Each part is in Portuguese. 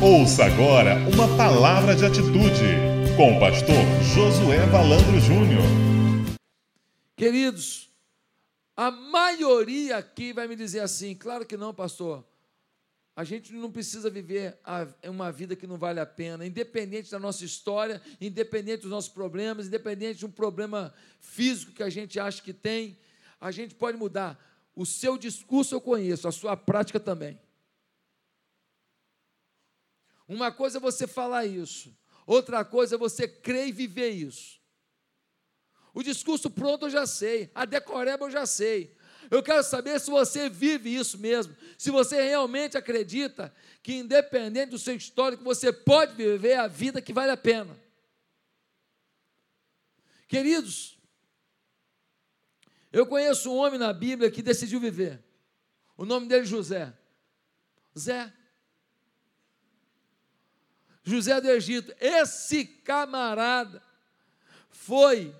Ouça agora uma palavra de atitude com o pastor Josué Valandro Júnior. Queridos, a maioria aqui vai me dizer assim: claro que não, pastor. A gente não precisa viver uma vida que não vale a pena, independente da nossa história, independente dos nossos problemas, independente de um problema físico que a gente acha que tem, a gente pode mudar. O seu discurso eu conheço, a sua prática também. Uma coisa é você falar isso, outra coisa é você crer e viver isso. O discurso pronto eu já sei, a decoreba eu já sei. Eu quero saber se você vive isso mesmo, se você realmente acredita que, independente do seu histórico, você pode viver a vida que vale a pena. Queridos, eu conheço um homem na Bíblia que decidiu viver. O nome dele é José. Zé. José do Egito, esse camarada foi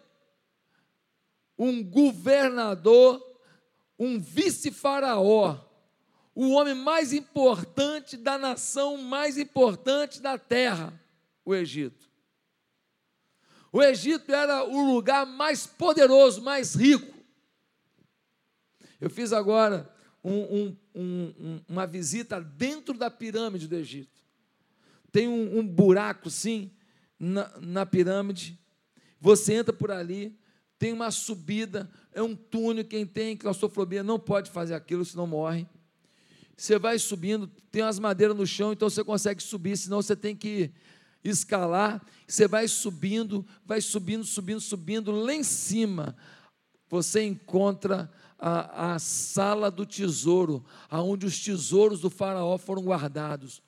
um governador, um vice-faraó, o homem mais importante da nação mais importante da terra, o Egito. O Egito era o lugar mais poderoso, mais rico. Eu fiz agora um, um, um, uma visita dentro da pirâmide do Egito tem um, um buraco sim na, na pirâmide. Você entra por ali, tem uma subida, é um túnel. Quem tem claustrofobia não pode fazer aquilo, senão morre. Você vai subindo, tem umas madeiras no chão, então você consegue subir, senão você tem que escalar. Você vai subindo, vai subindo, subindo, subindo. Lá em cima, você encontra a, a sala do tesouro, aonde os tesouros do faraó foram guardados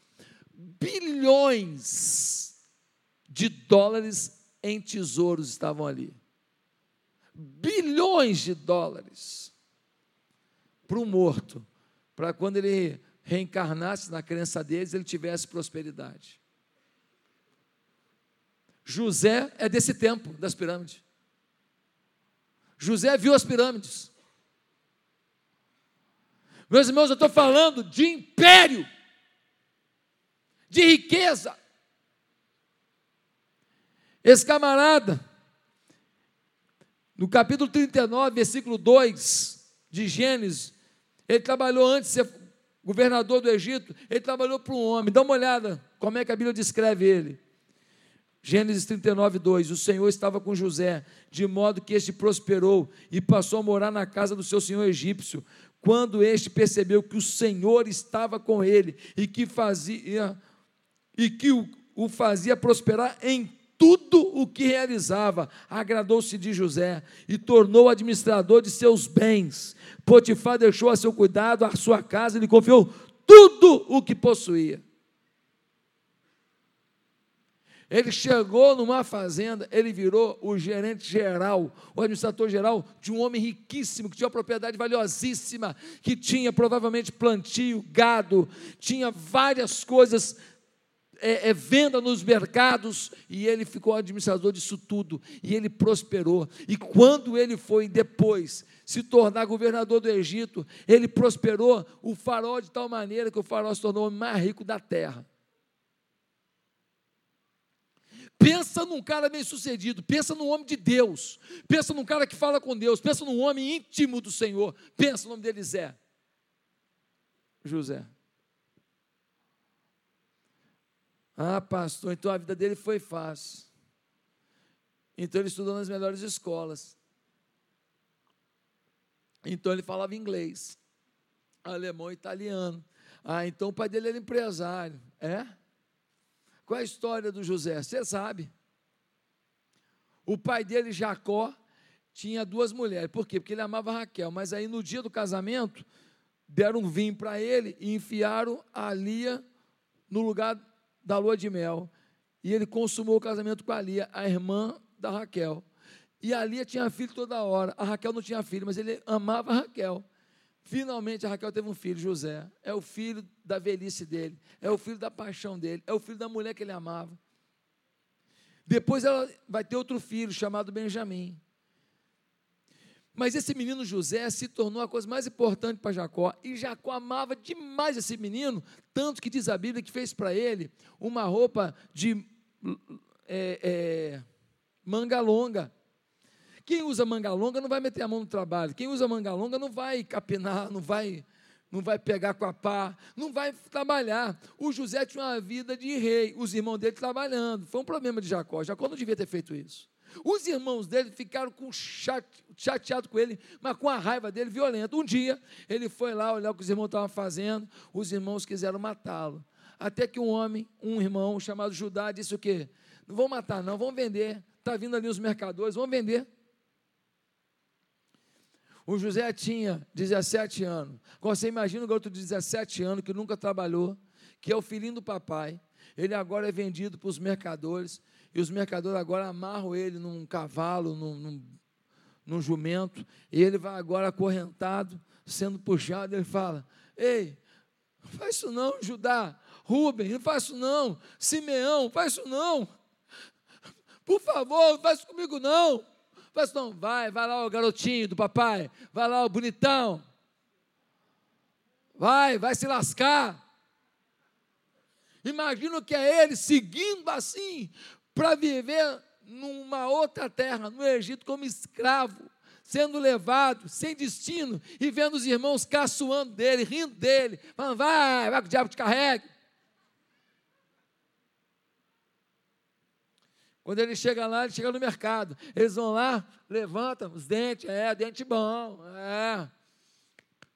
bilhões de dólares em tesouros estavam ali. Bilhões de dólares para um morto, para quando ele reencarnasse na crença deles, ele tivesse prosperidade. José é desse tempo das pirâmides. José viu as pirâmides. Meus irmãos, eu estou falando de império de riqueza. Esse camarada, no capítulo 39, versículo 2 de Gênesis, ele trabalhou antes de ser governador do Egito, ele trabalhou para um homem. Dá uma olhada como é que a Bíblia descreve ele. Gênesis 39, 2: O Senhor estava com José, de modo que este prosperou e passou a morar na casa do seu senhor egípcio. Quando este percebeu que o Senhor estava com ele e que fazia e que o, o fazia prosperar em tudo o que realizava. Agradou-se de José e tornou administrador de seus bens. Potifar deixou a seu cuidado a sua casa e lhe confiou tudo o que possuía. Ele chegou numa fazenda, ele virou o gerente geral, o administrador geral de um homem riquíssimo, que tinha uma propriedade valiosíssima, que tinha provavelmente plantio, gado, tinha várias coisas é, é, venda nos mercados, e ele ficou administrador disso tudo, e ele prosperou. E quando ele foi depois se tornar governador do Egito, ele prosperou o faraó de tal maneira que o faraó se tornou o mais rico da terra. Pensa num cara bem sucedido, pensa num homem de Deus, pensa num cara que fala com Deus, pensa num homem íntimo do Senhor, pensa o nome dele Zé. José. Ah, pastor, então a vida dele foi fácil. Então ele estudou nas melhores escolas. Então ele falava inglês, alemão italiano. Ah, então o pai dele era empresário. É? Qual é a história do José? Você sabe. O pai dele, Jacó, tinha duas mulheres. Por quê? Porque ele amava Raquel. Mas aí no dia do casamento, deram um vinho para ele e enfiaram a Lia no lugar da lua de mel. E ele consumou o casamento com a Lia, a irmã da Raquel. E a Lia tinha filho toda hora. A Raquel não tinha filho, mas ele amava a Raquel. Finalmente a Raquel teve um filho, José. É o filho da velhice dele, é o filho da paixão dele, é o filho da mulher que ele amava. Depois ela vai ter outro filho chamado Benjamim. Mas esse menino José se tornou a coisa mais importante para Jacó, e Jacó amava demais esse menino, tanto que diz a Bíblia que fez para ele uma roupa de é, é, manga longa. Quem usa manga longa não vai meter a mão no trabalho, quem usa manga longa não vai capinar, não vai não vai pegar com a pá, não vai trabalhar. O José tinha uma vida de rei, os irmãos dele trabalhando. Foi um problema de Jacó. Jacó não devia ter feito isso. Os irmãos dele ficaram com chate, chateados com ele, mas com a raiva dele violenta. Um dia, ele foi lá olhar o que os irmãos estavam fazendo, os irmãos quiseram matá-lo. Até que um homem, um irmão chamado Judá, disse o quê? Não vão matar, não, vão vender. Está vindo ali os mercadores, vão vender. O José tinha 17 anos. Você imagina um garoto de 17 anos que nunca trabalhou, que é o filhinho do papai. Ele agora é vendido para os mercadores, e os mercadores agora amarram ele num cavalo, num, num, num jumento, e ele vai agora acorrentado, sendo puxado. Ele fala: Ei, não faz isso não, Judá. Rubem, não faz isso não. Simeão, não faz isso não. Por favor, não faz isso comigo não. Faz não, vai, vai lá o garotinho do papai, vai lá o bonitão. Vai, vai se lascar. Imagina que é ele seguindo assim para viver numa outra terra, no Egito, como escravo, sendo levado, sem destino, e vendo os irmãos caçoando dele, rindo dele, falando: vai, vai que o diabo te carregue. Quando ele chega lá, ele chega no mercado. Eles vão lá, levantam os dentes, é, dente bom, é,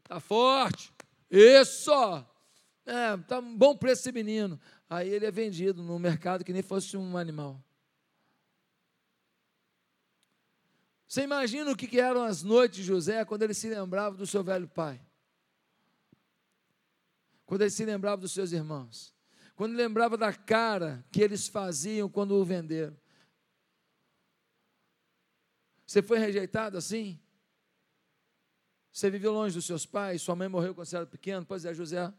tá forte, isso, é, tá um bom preço esse menino. Aí ele é vendido no mercado que nem fosse um animal. Você imagina o que eram as noites de José quando ele se lembrava do seu velho pai? Quando ele se lembrava dos seus irmãos? Quando lembrava da cara que eles faziam quando o venderam? Você foi rejeitado assim? Você viveu longe dos seus pais? Sua mãe morreu quando você era pequeno? Pois é, José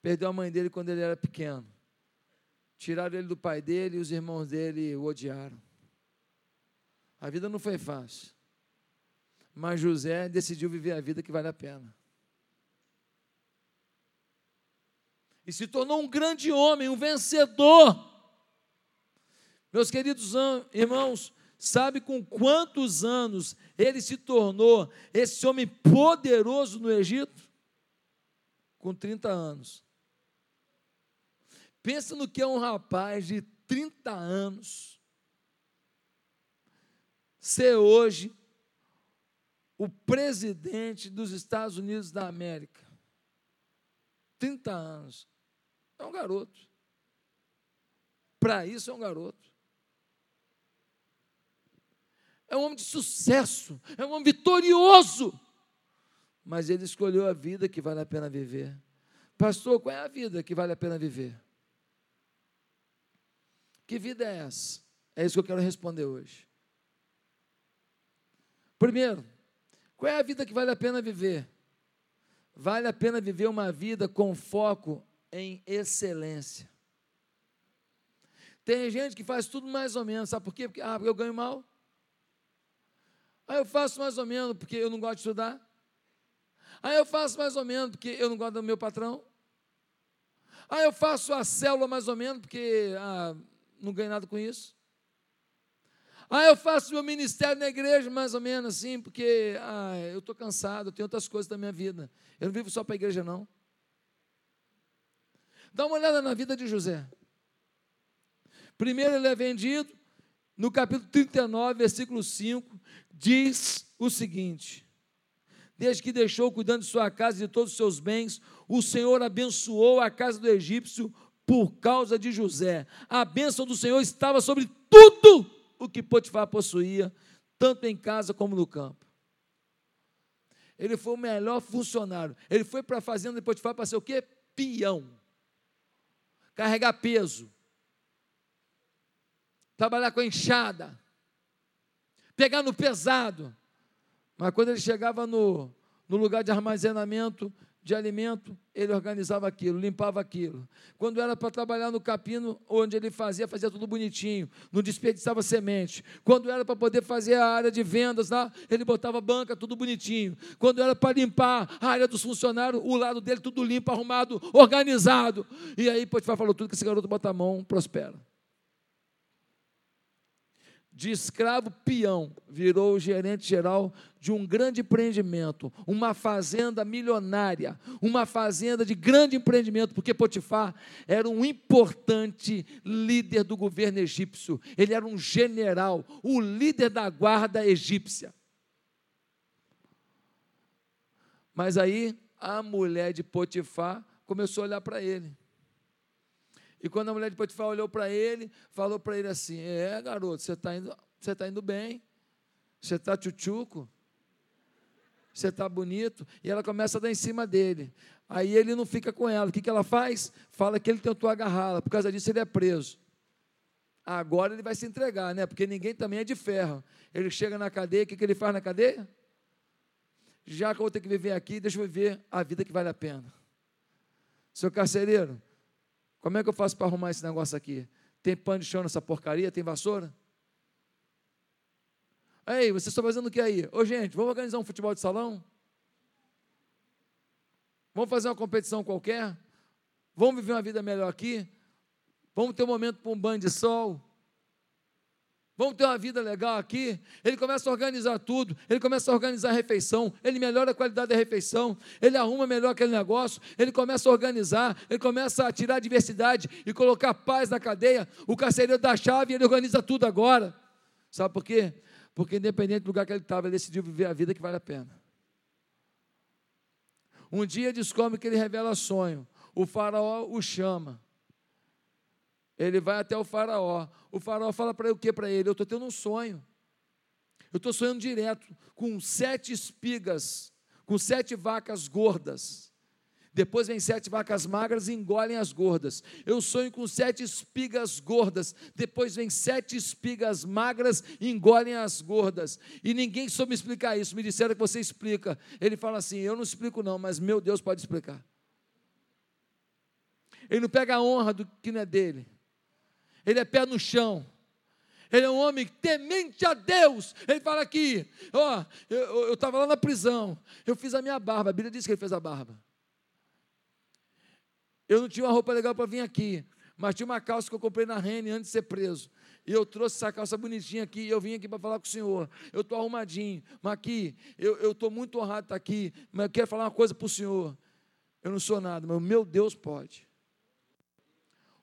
perdeu a mãe dele quando ele era pequeno. Tiraram ele do pai dele e os irmãos dele o odiaram. A vida não foi fácil. Mas José decidiu viver a vida que vale a pena. E se tornou um grande homem, um vencedor. Meus queridos irmãos, Sabe com quantos anos ele se tornou esse homem poderoso no Egito? Com 30 anos. Pensa no que é um rapaz de 30 anos ser hoje o presidente dos Estados Unidos da América. 30 anos. É um garoto. Para isso é um garoto é um homem de sucesso, é um homem vitorioso. Mas ele escolheu a vida que vale a pena viver. Pastor, qual é a vida que vale a pena viver? Que vida é essa? É isso que eu quero responder hoje. Primeiro, qual é a vida que vale a pena viver? Vale a pena viver uma vida com foco em excelência. Tem gente que faz tudo mais ou menos, sabe por quê? Porque, ah, porque eu ganho mal. Aí eu faço mais ou menos porque eu não gosto de estudar. Aí eu faço mais ou menos porque eu não gosto do meu patrão. Aí eu faço a célula mais ou menos porque ah, não ganho nada com isso. Aí eu faço meu ministério na igreja mais ou menos assim, porque ah, eu estou cansado, eu tenho outras coisas da minha vida. Eu não vivo só para a igreja, não. Dá uma olhada na vida de José. Primeiro ele é vendido, no capítulo 39, versículo 5, diz o seguinte: Desde que deixou cuidando de sua casa e de todos os seus bens, o Senhor abençoou a casa do egípcio por causa de José. A bênção do Senhor estava sobre tudo o que Potifar possuía, tanto em casa como no campo. Ele foi o melhor funcionário. Ele foi para a fazenda de Potifar para ser o quê? Peão. Carregar peso. Trabalhar com a enxada pegar no pesado. Mas quando ele chegava no, no lugar de armazenamento de alimento, ele organizava aquilo, limpava aquilo. Quando era para trabalhar no capino, onde ele fazia, fazia tudo bonitinho, não desperdiçava semente. Quando era para poder fazer a área de vendas lá, ele botava banca, tudo bonitinho. Quando era para limpar a área dos funcionários, o lado dele tudo limpo, arrumado, organizado. E aí Potifar falou tudo que esse garoto bota a mão, prospera de escravo peão, virou gerente geral de um grande empreendimento, uma fazenda milionária, uma fazenda de grande empreendimento, porque Potifar era um importante líder do governo egípcio, ele era um general, o líder da guarda egípcia. Mas aí a mulher de Potifar começou a olhar para ele. E quando a mulher de Potifar olhou para ele, falou para ele assim: É, garoto, você está indo, você tá indo bem, você está tchutchuco, você está bonito. E ela começa a dar em cima dele. Aí ele não fica com ela. O que, que ela faz? Fala que ele tentou agarrá-la. Por causa disso, ele é preso. Agora ele vai se entregar, né? Porque ninguém também é de ferro. Ele chega na cadeia, o que, que ele faz na cadeia? Já que eu vou ter que viver aqui, deixa eu viver a vida que vale a pena. Seu carcereiro, como é que eu faço para arrumar esse negócio aqui? Tem pano de chão nessa porcaria? Tem vassoura? Ei, vocês estão fazendo o que aí? Ô, gente, vamos organizar um futebol de salão? Vamos fazer uma competição qualquer? Vamos viver uma vida melhor aqui? Vamos ter um momento para um banho de sol? Vamos ter uma vida legal aqui. Ele começa a organizar tudo, ele começa a organizar a refeição, ele melhora a qualidade da refeição, ele arruma melhor aquele negócio, ele começa a organizar, ele começa a tirar a diversidade e colocar paz na cadeia. O carcereiro dá a chave e ele organiza tudo agora. Sabe por quê? Porque independente do lugar que ele estava, ele decidiu viver a vida que vale a pena. Um dia descobre que ele revela sonho. O faraó o chama. Ele vai até o faraó. O faraó fala para ele o que para ele? Eu estou tendo um sonho. Eu estou sonhando direto com sete espigas, com sete vacas gordas. Depois vem sete vacas magras e engolem as gordas. Eu sonho com sete espigas gordas. Depois vem sete espigas magras e engolem as gordas. E ninguém soube explicar isso. Me disseram que você explica. Ele fala assim: Eu não explico, não, mas meu Deus pode explicar. Ele não pega a honra do que não é dele ele é pé no chão. Ele é um homem temente a Deus. Ele fala aqui: ó, eu estava lá na prisão, eu fiz a minha barba. A Bíblia diz que ele fez a barba. Eu não tinha uma roupa legal para vir aqui, mas tinha uma calça que eu comprei na Rene antes de ser preso. E eu trouxe essa calça bonitinha aqui, e eu vim aqui para falar com o senhor. Eu estou arrumadinho, mas aqui, eu estou muito honrado de estar aqui, mas eu quero falar uma coisa para o senhor. Eu não sou nada, mas o meu Deus pode.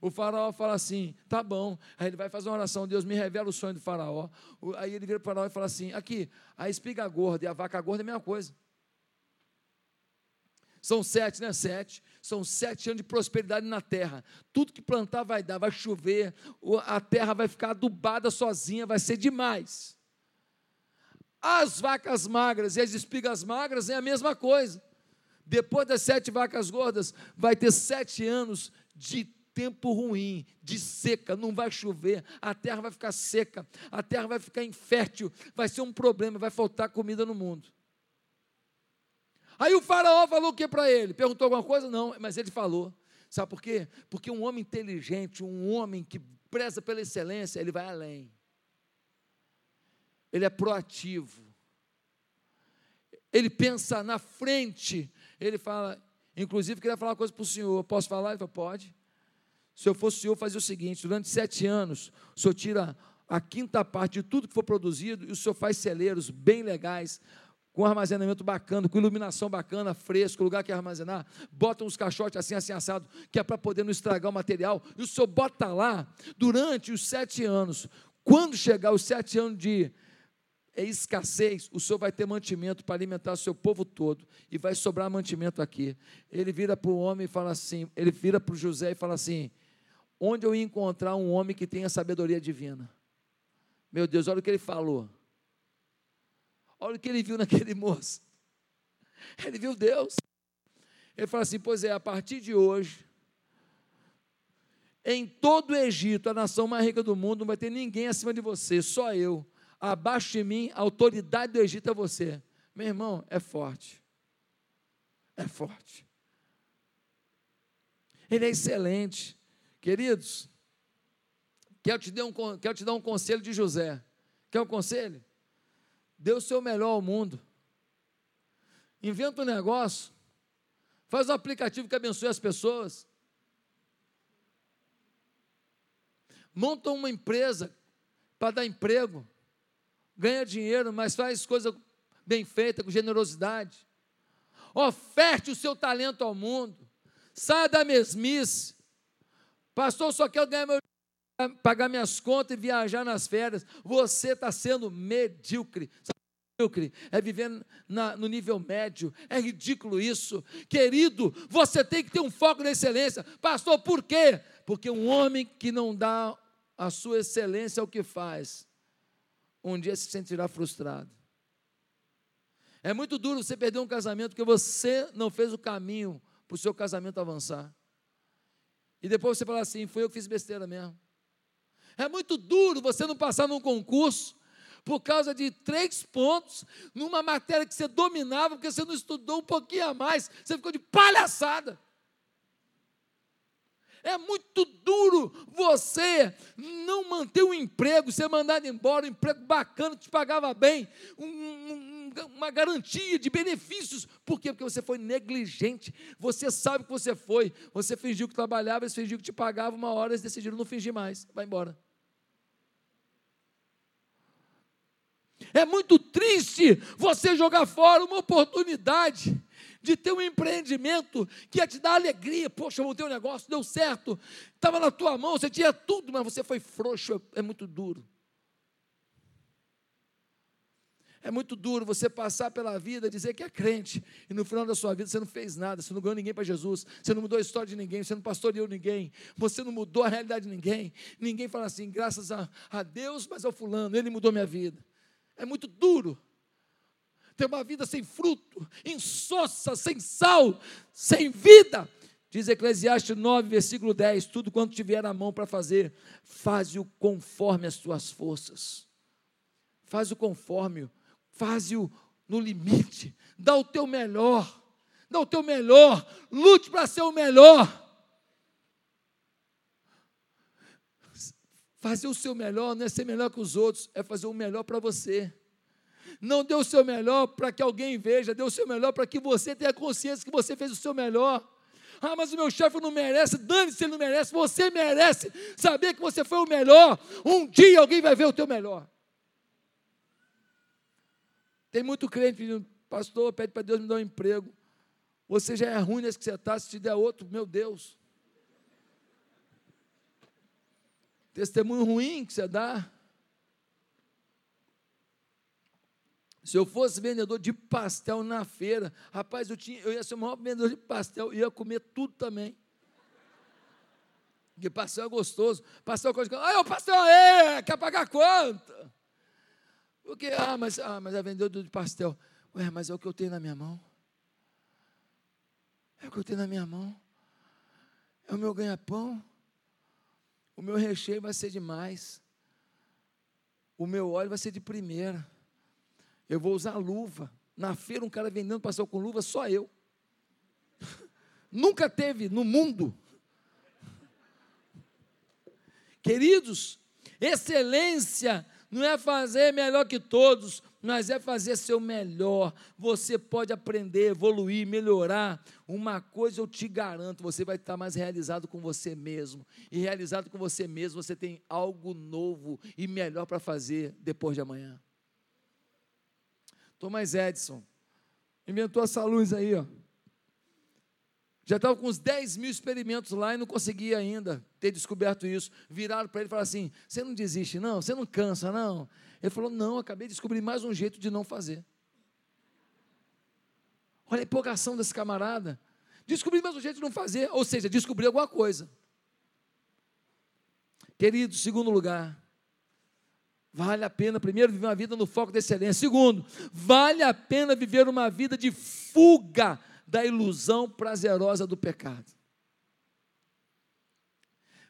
O faraó fala assim: tá bom. Aí ele vai fazer uma oração: Deus me revela o sonho do faraó. Aí ele vira para o faraó e fala assim: aqui, a espiga gorda e a vaca gorda é a mesma coisa. São sete, né? Sete. São sete anos de prosperidade na terra. Tudo que plantar vai dar, vai chover, a terra vai ficar adubada sozinha, vai ser demais. As vacas magras e as espigas magras é a mesma coisa. Depois das sete vacas gordas, vai ter sete anos de tempo ruim, de seca, não vai chover, a terra vai ficar seca, a terra vai ficar infértil, vai ser um problema, vai faltar comida no mundo. Aí o faraó falou o que para ele? Perguntou alguma coisa? Não, mas ele falou. Sabe por quê? Porque um homem inteligente, um homem que preza pela excelência, ele vai além. Ele é proativo. Ele pensa na frente. Ele fala, inclusive, queria falar uma coisa para o senhor. Posso falar? Ele falou, pode. Se eu fosse o senhor, fazia o seguinte: durante sete anos, o senhor tira a quinta parte de tudo que for produzido e o senhor faz celeiros bem legais, com armazenamento bacana, com iluminação bacana, fresco, lugar que armazenar, bota uns caixotes assim, assim, assado, que é para poder não estragar o material, e o senhor bota lá durante os sete anos. Quando chegar os sete anos de escassez, o senhor vai ter mantimento para alimentar o seu povo todo, e vai sobrar mantimento aqui. Ele vira para o homem e fala assim, ele vira para o José e fala assim, onde eu ia encontrar um homem que tenha sabedoria divina? Meu Deus, olha o que ele falou. Olha o que ele viu naquele moço. Ele viu Deus. Ele fala assim: Pois é, a partir de hoje, em todo o Egito, a nação mais rica do mundo, não vai ter ninguém acima de você, só eu. Abaixo de mim, a autoridade do Egito é você. Meu irmão, é forte. É forte. Ele é excelente. Queridos, quero te, dar um, quero te dar um conselho de José. Quer um conselho? Dê o seu melhor ao mundo. Inventa um negócio. Faz um aplicativo que abençoe as pessoas. Monta uma empresa para dar emprego. Ganha dinheiro, mas faz coisa bem feita, com generosidade. Oferte o seu talento ao mundo. Saia da mesmice. Pastor, só quero ganhar meu pagar minhas contas e viajar nas férias. Você está sendo medíocre. Sabe medíocre? É viver na, no nível médio. É ridículo isso. Querido, você tem que ter um foco na excelência. Pastor, por quê? Porque um homem que não dá a sua excelência ao que faz, um dia se sentirá frustrado. É muito duro você perder um casamento porque você não fez o caminho para o seu casamento avançar. E depois você fala assim: foi eu que fiz besteira mesmo. É muito duro você não passar num concurso por causa de três pontos numa matéria que você dominava, porque você não estudou um pouquinho a mais, você ficou de palhaçada. É muito duro você não manter um emprego, ser mandado embora, um emprego bacana, que te pagava bem, um, um, uma garantia de benefícios. Por quê? Porque você foi negligente. Você sabe que você foi. Você fingiu que trabalhava, eles fingiu que te pagava, uma hora eles decidiram não fingir mais. Vai embora. É muito triste você jogar fora uma oportunidade de ter um empreendimento que ia te dar alegria. Poxa, eu montei um negócio, deu certo, estava na tua mão, você tinha tudo, mas você foi frouxo, é muito duro. É muito duro você passar pela vida, dizer que é crente, e no final da sua vida você não fez nada, você não ganhou ninguém para Jesus, você não mudou a história de ninguém, você não pastoreou ninguém, você não mudou a realidade de ninguém. Ninguém fala assim, graças a, a Deus, mas ao fulano, ele mudou minha vida. É muito duro ter uma vida sem fruto, insossa, sem sal, sem vida. Diz Eclesiastes 9, versículo 10: Tudo quanto tiver na mão para fazer, faze-o conforme as tuas forças. Faz-o conforme, faz-o no limite, dá o teu melhor, dá o teu melhor, lute para ser o melhor. Fazer o seu melhor não é ser melhor que os outros, é fazer o melhor para você. Não dê o seu melhor para que alguém veja, dê o seu melhor para que você tenha consciência que você fez o seu melhor. Ah, mas o meu chefe não merece, dane-se ele não merece, você merece saber que você foi o melhor. Um dia alguém vai ver o teu melhor. Tem muito crente pedindo, pastor, pede para Deus me dar um emprego. Você já é ruim nesse que você está, se te der outro, meu Deus. Testemunho ruim que você dá. Se eu fosse vendedor de pastel na feira, rapaz, eu, tinha, eu ia ser o maior vendedor de pastel, ia comer tudo também. Porque pastel é gostoso. Pastel é coisa. Ah, o pastel é, quer pagar quanto? Porque, ah, mas, ah, mas é vendedor de pastel. Ué, mas é o que eu tenho na minha mão. É o que eu tenho na minha mão. É o meu ganha-pão. O meu recheio vai ser demais. O meu óleo vai ser de primeira. Eu vou usar luva. Na feira, um cara vendendo pastel com luva, só eu. Nunca teve no mundo. Queridos, excelência não é fazer melhor que todos, mas é fazer seu melhor. Você pode aprender, evoluir, melhorar. Uma coisa eu te garanto: você vai estar mais realizado com você mesmo. E realizado com você mesmo, você tem algo novo e melhor para fazer depois de amanhã. Thomas Edison inventou essa luz aí, ó. Já estava com uns 10 mil experimentos lá e não conseguia ainda ter descoberto isso. Viraram para ele e falaram assim: Você não desiste, não? Você não cansa, não? Ele falou: Não, acabei de descobrir mais um jeito de não fazer. Olha a empolgação desse camarada. Descobri mais um jeito de não fazer, ou seja, descobri alguma coisa. Querido, segundo lugar, Vale a pena, primeiro, viver uma vida no foco da excelência. Segundo, vale a pena viver uma vida de fuga da ilusão prazerosa do pecado.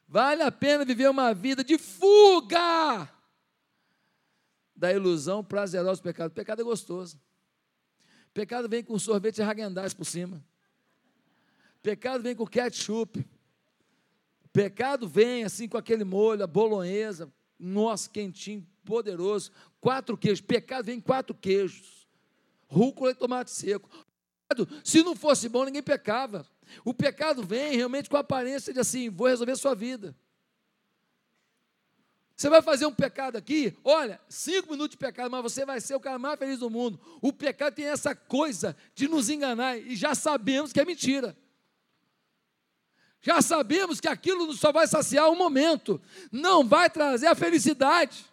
Vale a pena viver uma vida de fuga da ilusão prazerosa do pecado. O pecado é gostoso. O pecado vem com sorvete Häagen por cima. O pecado vem com ketchup. Pecado vem assim com aquele molho, a bolonhesa, nossa, quentinho, poderoso. Quatro queijos. Pecado vem em quatro queijos. Rúcula e tomate seco. Se não fosse bom, ninguém pecava. O pecado vem realmente com a aparência de assim, vou resolver sua vida. Você vai fazer um pecado aqui, olha, cinco minutos de pecado, mas você vai ser o cara mais feliz do mundo. O pecado tem essa coisa de nos enganar e já sabemos que é mentira. Já sabemos que aquilo só vai saciar um momento, não vai trazer a felicidade.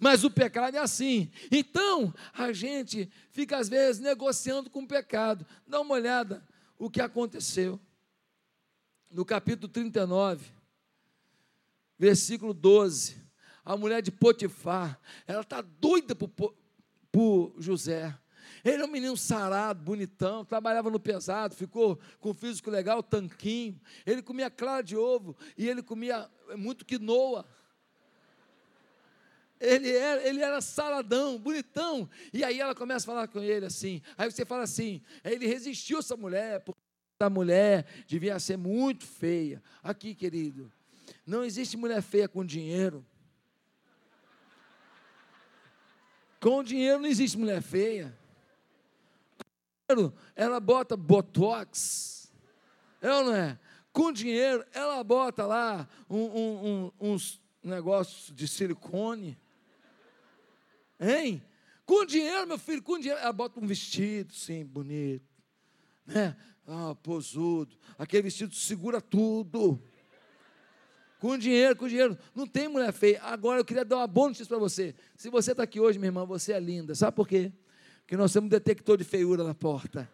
Mas o pecado é assim. Então, a gente fica às vezes negociando com o pecado. Dá uma olhada o que aconteceu. No capítulo 39, versículo 12. A mulher de Potifar, ela está doida por, por José. Ele é um menino sarado, bonitão, trabalhava no pesado, ficou com físico legal, tanquinho. Ele comia clara de ovo e ele comia muito quinoa. Ele era, ele era bonitão. E aí ela começa a falar com ele assim. Aí você fala assim: ele resistiu essa mulher, porque essa mulher devia ser muito feia. Aqui, querido, não existe mulher feia com dinheiro. Com dinheiro não existe mulher feia. Com dinheiro, ela bota botox. É ou não é? Com dinheiro, ela bota lá um, um, um, uns negócios de silicone. Hein? Com dinheiro, meu filho, com dinheiro. Ela bota um vestido, sim, bonito. Né? Ah, posudo. Aquele vestido segura tudo. Com dinheiro, com dinheiro. Não tem mulher feia. Agora eu queria dar uma boa notícia para você. Se você está aqui hoje, minha irmã, você é linda. Sabe por quê? Porque nós temos um detector de feiura na porta.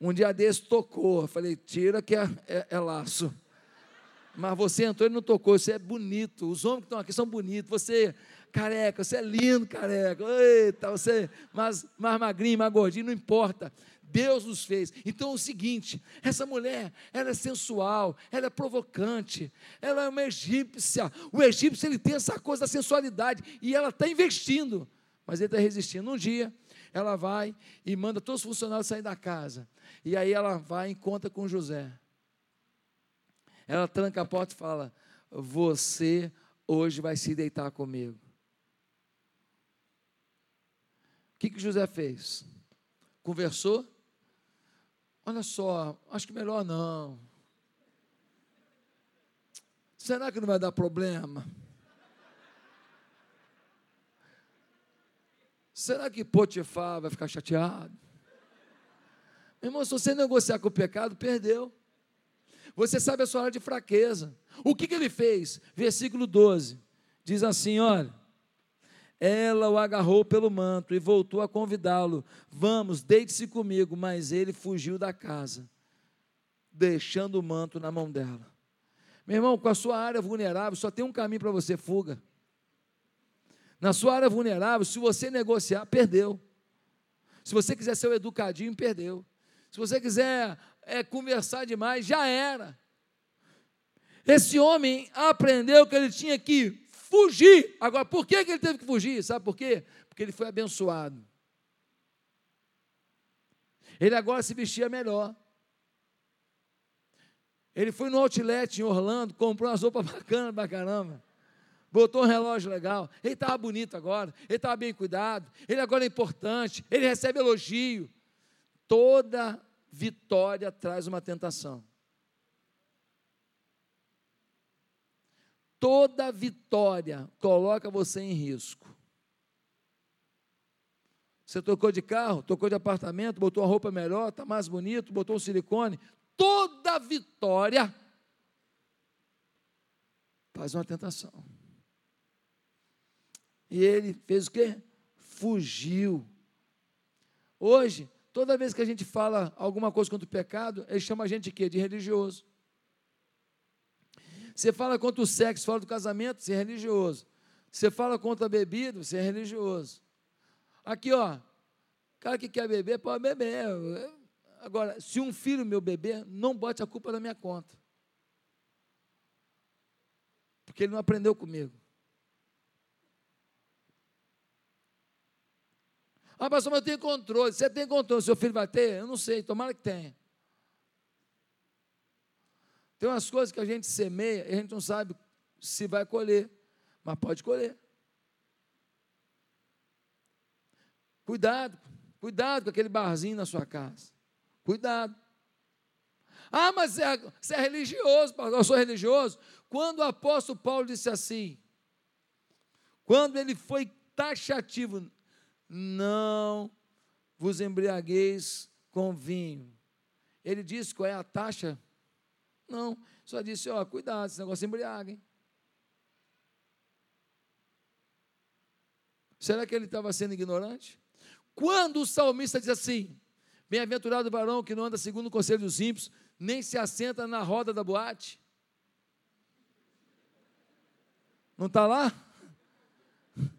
Um dia desse tocou. Eu falei, tira que é, é, é laço. Mas você entrou e não tocou. Você é bonito. Os homens que estão aqui são bonitos. Você, careca, você é lindo, careca. Eita, você mais, mais magrinho, mais gordinho, não importa. Deus nos fez. Então é o seguinte: essa mulher, ela é sensual, ela é provocante, ela é uma egípcia. O egípcio ele tem essa coisa da sensualidade e ela está investindo, mas ele está resistindo. Um dia, ela vai e manda todos os funcionários sair da casa. E aí ela vai e encontra com José. Ela tranca a porta e fala: Você hoje vai se deitar comigo. O que, que José fez? Conversou? Olha só, acho que melhor não. Será que não vai dar problema? Será que Potifar vai ficar chateado? Meu irmão, se você negociar com o pecado, perdeu. Você sabe a sua hora de fraqueza. O que, que ele fez? Versículo 12. Diz assim: olha. Ela o agarrou pelo manto e voltou a convidá-lo. Vamos, deite-se comigo. Mas ele fugiu da casa, deixando o manto na mão dela. Meu irmão, com a sua área vulnerável, só tem um caminho para você: fuga. Na sua área vulnerável, se você negociar, perdeu. Se você quiser ser o educadinho, perdeu. Se você quiser é, conversar demais, já era. Esse homem aprendeu que ele tinha que fugir. Agora, por que ele teve que fugir? Sabe por quê? Porque ele foi abençoado. Ele agora se vestia melhor. Ele foi no outlet em Orlando, comprou umas roupas bacanas pra caramba. Botou um relógio legal. Ele estava bonito agora. Ele estava bem cuidado. Ele agora é importante. Ele recebe elogio. Toda vitória traz uma tentação. Toda vitória coloca você em risco. Você trocou de carro, trocou de apartamento, botou uma roupa melhor, está mais bonito, botou um silicone. Toda vitória faz uma tentação. E ele fez o quê? Fugiu. Hoje, toda vez que a gente fala alguma coisa contra o pecado, ele chama a gente de quê? De religioso. Você fala contra o sexo, fala do casamento, você é religioso. Você fala contra a bebida, você é religioso. Aqui, ó, cara que quer beber, pode beber. Agora, se um filho meu beber, não bote a culpa na minha conta. Porque ele não aprendeu comigo. Ah, pastor, mas eu tenho controle. Você tem controle, seu filho vai ter? Eu não sei, tomara que tenha. Tem umas coisas que a gente semeia e a gente não sabe se vai colher, mas pode colher. Cuidado, cuidado com aquele barzinho na sua casa. Cuidado. Ah, mas você é, você é religioso, eu sou religioso. Quando o apóstolo Paulo disse assim, quando ele foi taxativo, não vos embriagueis com vinho. Ele disse qual é a taxa? Não, só disse, ó, cuidado, esse negócio embriaga, hein? Será que ele estava sendo ignorante? Quando o salmista diz assim, bem-aventurado o varão que não anda segundo o conselho dos ímpios, nem se assenta na roda da boate. Não está lá?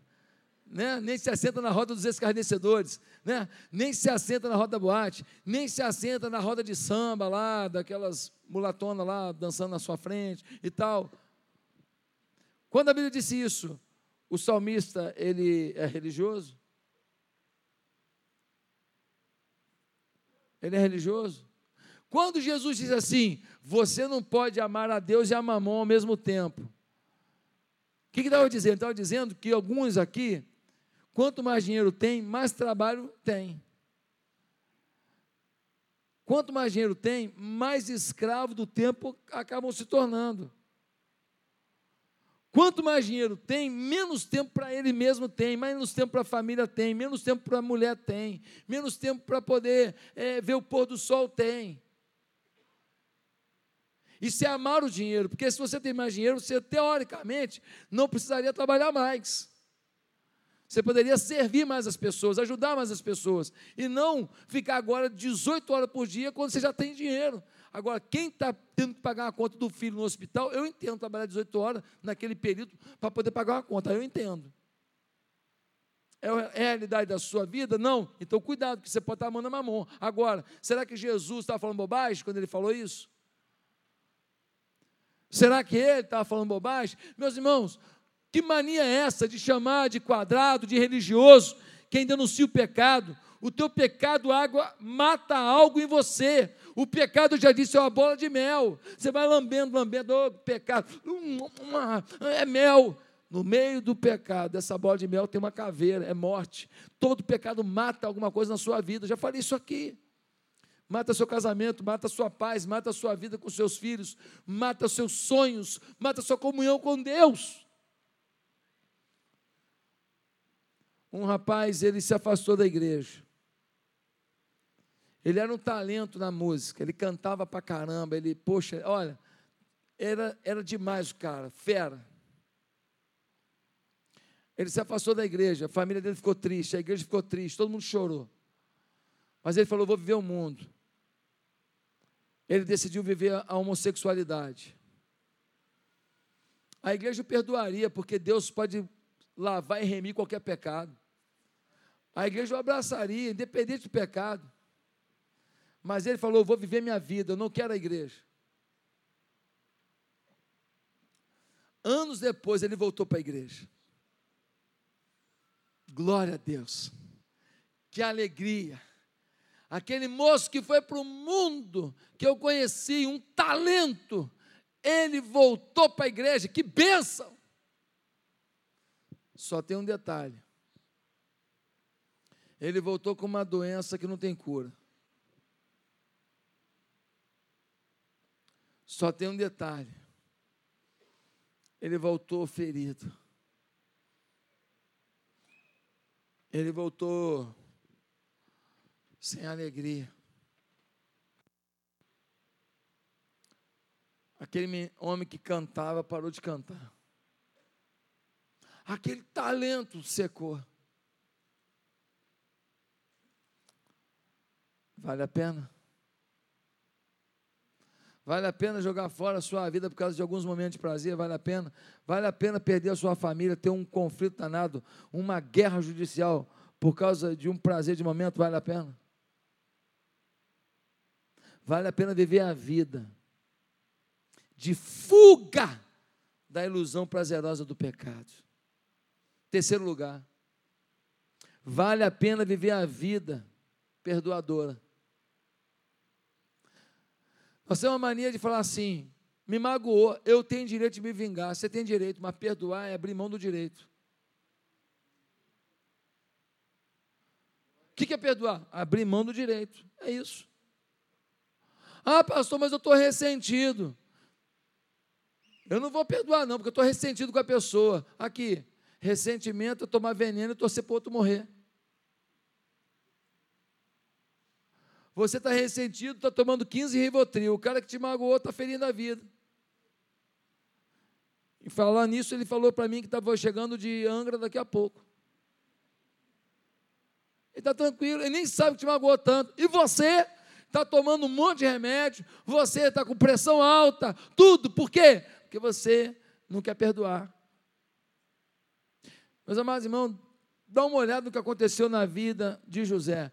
Né? Nem se assenta na roda dos escarnecedores, né? nem se assenta na roda da boate, nem se assenta na roda de samba lá, daquelas mulatonas lá dançando na sua frente e tal. Quando a Bíblia disse isso, o salmista, ele é religioso? Ele é religioso? Quando Jesus diz assim, você não pode amar a Deus e a mamão ao mesmo tempo. O que, que estava dizendo? Estava dizendo que alguns aqui, quanto mais dinheiro tem, mais trabalho tem. Quanto mais dinheiro tem, mais escravo do tempo acabam se tornando. Quanto mais dinheiro tem, menos tempo para ele mesmo tem, menos tempo para a família tem, menos tempo para a mulher tem, menos tempo para poder é, ver o pôr do sol tem. Isso é amar o dinheiro, porque se você tem mais dinheiro, você teoricamente não precisaria trabalhar mais. Você poderia servir mais as pessoas, ajudar mais as pessoas, e não ficar agora 18 horas por dia quando você já tem dinheiro. Agora, quem está tendo que pagar a conta do filho no hospital, eu entendo trabalhar 18 horas naquele período para poder pagar uma conta, eu entendo. É a realidade da sua vida? Não. Então, cuidado, que você pode estar amando a mamão. Agora, será que Jesus estava falando bobagem quando ele falou isso? Será que ele estava falando bobagem? Meus irmãos, que mania é essa de chamar de quadrado, de religioso, quem denuncia o pecado? O teu pecado, água, mata algo em você. O pecado, já disse, é uma bola de mel. Você vai lambendo, lambendo, oh, pecado, é mel. No meio do pecado, essa bola de mel tem uma caveira, é morte. Todo pecado mata alguma coisa na sua vida. Já falei isso aqui mata seu casamento, mata sua paz, mata sua vida com seus filhos, mata seus sonhos, mata sua comunhão com Deus. Um rapaz, ele se afastou da igreja. Ele era um talento na música, ele cantava pra caramba, ele, poxa, olha, era, era demais o cara, fera. Ele se afastou da igreja, a família dele ficou triste, a igreja ficou triste, todo mundo chorou. Mas ele falou: Vou viver o mundo ele decidiu viver a homossexualidade. A igreja perdoaria, porque Deus pode lavar e remir qualquer pecado. A igreja o abraçaria, independente do pecado. Mas ele falou: Vou viver minha vida, eu não quero a igreja. Anos depois, ele voltou para a igreja. Glória a Deus. Que alegria aquele moço que foi para o mundo, que eu conheci, um talento, ele voltou para a igreja, que bênção! Só tem um detalhe. Ele voltou com uma doença que não tem cura. Só tem um detalhe. Ele voltou ferido. Ele voltou sem alegria. Aquele homem que cantava parou de cantar. Aquele talento secou. Vale a pena? Vale a pena jogar fora a sua vida por causa de alguns momentos de prazer? Vale a pena? Vale a pena perder a sua família, ter um conflito danado, uma guerra judicial por causa de um prazer de momento? Vale a pena? Vale a pena viver a vida de fuga da ilusão prazerosa do pecado. Terceiro lugar, vale a pena viver a vida perdoadora. Nós temos uma mania de falar assim: me magoou, eu tenho direito de me vingar. Você tem direito, mas perdoar é abrir mão do direito. O que é perdoar? Abrir mão do direito. É isso. Ah, pastor, mas eu estou ressentido. Eu não vou perdoar, não, porque eu estou ressentido com a pessoa. Aqui, ressentimento é tomar veneno e torcer para o outro morrer. Você está ressentido, está tomando 15 Rivotril. O cara que te magoou está ferindo a vida. E falar nisso, ele falou para mim que estava chegando de Angra daqui a pouco. Ele está tranquilo, ele nem sabe que te magoou tanto. E você está tomando um monte de remédio, você está com pressão alta, tudo. Por quê? Porque você não quer perdoar. Meus amados irmãos, dá uma olhada no que aconteceu na vida de José.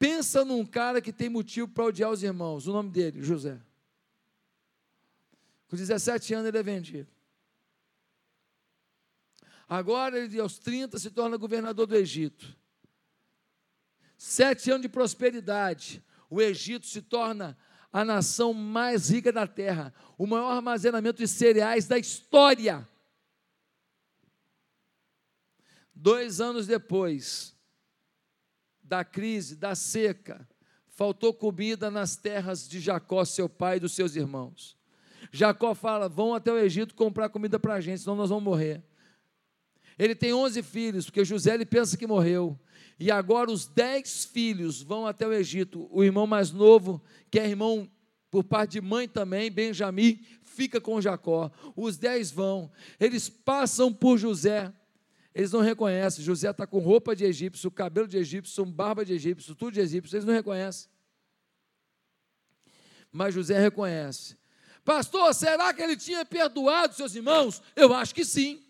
Pensa num cara que tem motivo para odiar os irmãos. O nome dele, José. Com 17 anos ele é vendido. Agora ele, aos 30, se torna governador do Egito. Sete anos de prosperidade. O Egito se torna a nação mais rica da terra, o maior armazenamento de cereais da história. Dois anos depois da crise, da seca, faltou comida nas terras de Jacó, seu pai e dos seus irmãos. Jacó fala: vão até o Egito comprar comida para a gente, senão nós vamos morrer. Ele tem 11 filhos, porque José ele pensa que morreu. E agora os dez filhos vão até o Egito. O irmão mais novo, que é irmão por parte de mãe também, Benjamim, fica com Jacó. Os dez vão. Eles passam por José. Eles não reconhecem. José está com roupa de egípcio, cabelo de egípcio, barba de egípcio, tudo de egípcio. Eles não reconhecem. Mas José reconhece. Pastor, será que ele tinha perdoado seus irmãos? Eu acho que sim.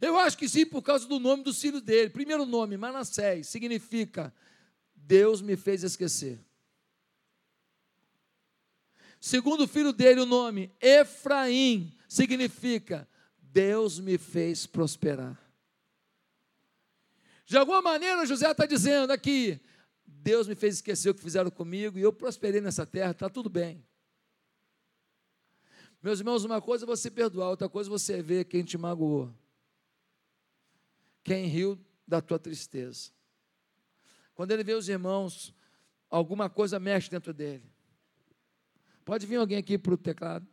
Eu acho que sim, por causa do nome dos filhos dele. Primeiro nome, Manassés, significa Deus me fez esquecer. Segundo filho dele, o nome Efraim, significa Deus me fez prosperar. De alguma maneira, José está dizendo aqui: Deus me fez esquecer o que fizeram comigo e eu prosperei nessa terra, está tudo bem. Meus irmãos, uma coisa é você perdoar, outra coisa é você ver quem te magoou quem riu da tua tristeza. Quando ele vê os irmãos, alguma coisa mexe dentro dele. Pode vir alguém aqui para o teclado.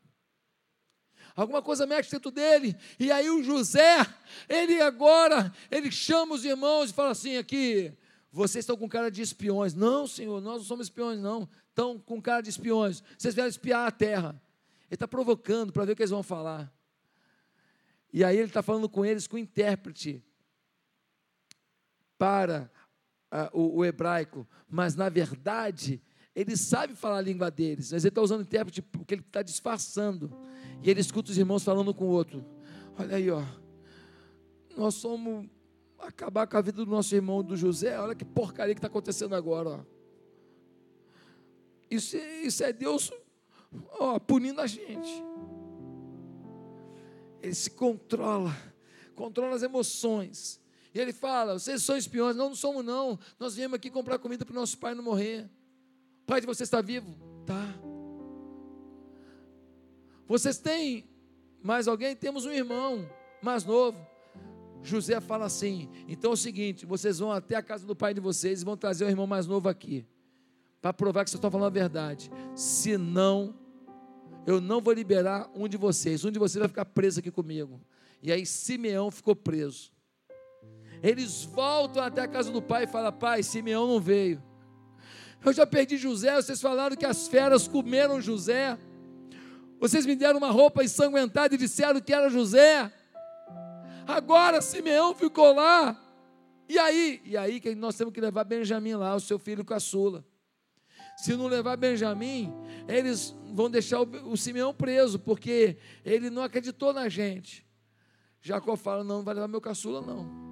Alguma coisa mexe dentro dele. E aí o José, ele agora, ele chama os irmãos e fala assim aqui, vocês estão com cara de espiões. Não, senhor, nós não somos espiões, não. Estão com cara de espiões. Vocês vieram espiar a terra. Ele está provocando para ver o que eles vão falar. E aí ele está falando com eles com o intérprete para uh, o, o, hebraico, mas na verdade ele sabe falar a língua deles, mas ele está usando intérprete porque ele está disfarçando. E ele escuta os irmãos falando com o outro. Olha aí, ó. Nós somos acabar com a vida do nosso irmão do José. Olha que porcaria que está acontecendo agora, ó. Isso, isso é Deus ó, punindo a gente. Ele se controla, controla as emoções. E ele fala: vocês são espiões? Não, não somos, não. Nós viemos aqui comprar comida para o nosso pai não morrer. Pai de vocês está vivo? Tá. Vocês têm mais alguém? Temos um irmão mais novo. José fala assim: então é o seguinte, vocês vão até a casa do pai de vocês e vão trazer o irmão mais novo aqui, para provar que vocês estão falando a verdade. Se não, eu não vou liberar um de vocês, um de vocês vai ficar preso aqui comigo. E aí Simeão ficou preso. Eles voltam até a casa do pai e falam: Pai, Simeão não veio. Eu já perdi José. Vocês falaram que as feras comeram José. Vocês me deram uma roupa ensanguentada e disseram que era José. Agora Simeão ficou lá. E aí? E aí que nós temos que levar Benjamim lá, o seu filho caçula. Se não levar Benjamim, eles vão deixar o, o Simeão preso, porque ele não acreditou na gente. Jacó fala: não, não vai levar meu caçula, não.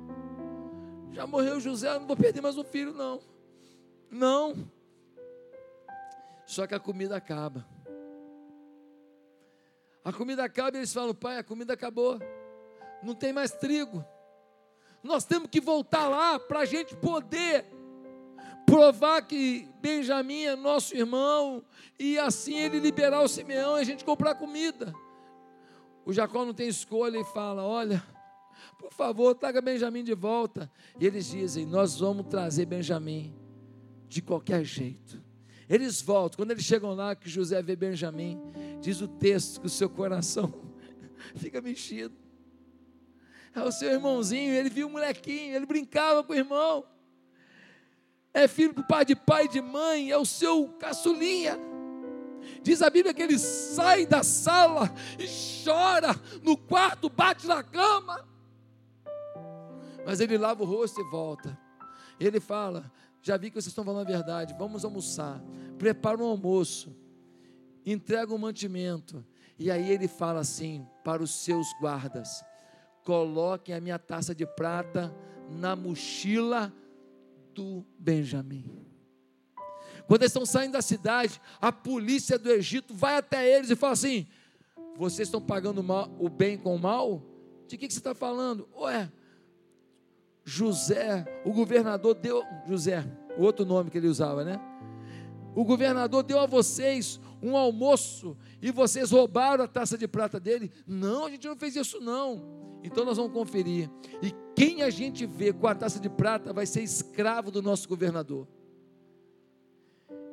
Já morreu José, não vou perder mais um filho, não. Não. Só que a comida acaba. A comida acaba e eles falam: Pai, a comida acabou. Não tem mais trigo. Nós temos que voltar lá para a gente poder provar que Benjamim é nosso irmão e assim ele liberar o Simeão e a gente comprar comida. O Jacó não tem escolha e fala: Olha, por favor, traga Benjamim de volta. E eles dizem: Nós vamos trazer Benjamim de qualquer jeito. Eles voltam, quando eles chegam lá, que José vê Benjamim, diz o texto que o seu coração fica mexido. É o seu irmãozinho, ele viu o molequinho, ele brincava com o irmão. É filho do pai de pai e de mãe, é o seu caçulinha. Diz a Bíblia que ele sai da sala e chora no quarto, bate na cama. Mas ele lava o rosto e volta. Ele fala: Já vi que vocês estão falando a verdade, vamos almoçar. Prepara um almoço, entrega um mantimento. E aí ele fala assim para os seus guardas: Coloquem a minha taça de prata na mochila do Benjamim. Quando eles estão saindo da cidade, a polícia do Egito vai até eles e fala assim: Vocês estão pagando o bem com o mal? De que, que você está falando? Ué, José, o governador deu. José, o outro nome que ele usava, né? O governador deu a vocês um almoço e vocês roubaram a taça de prata dele? Não, a gente não fez isso não. Então nós vamos conferir. E quem a gente vê com a taça de prata vai ser escravo do nosso governador.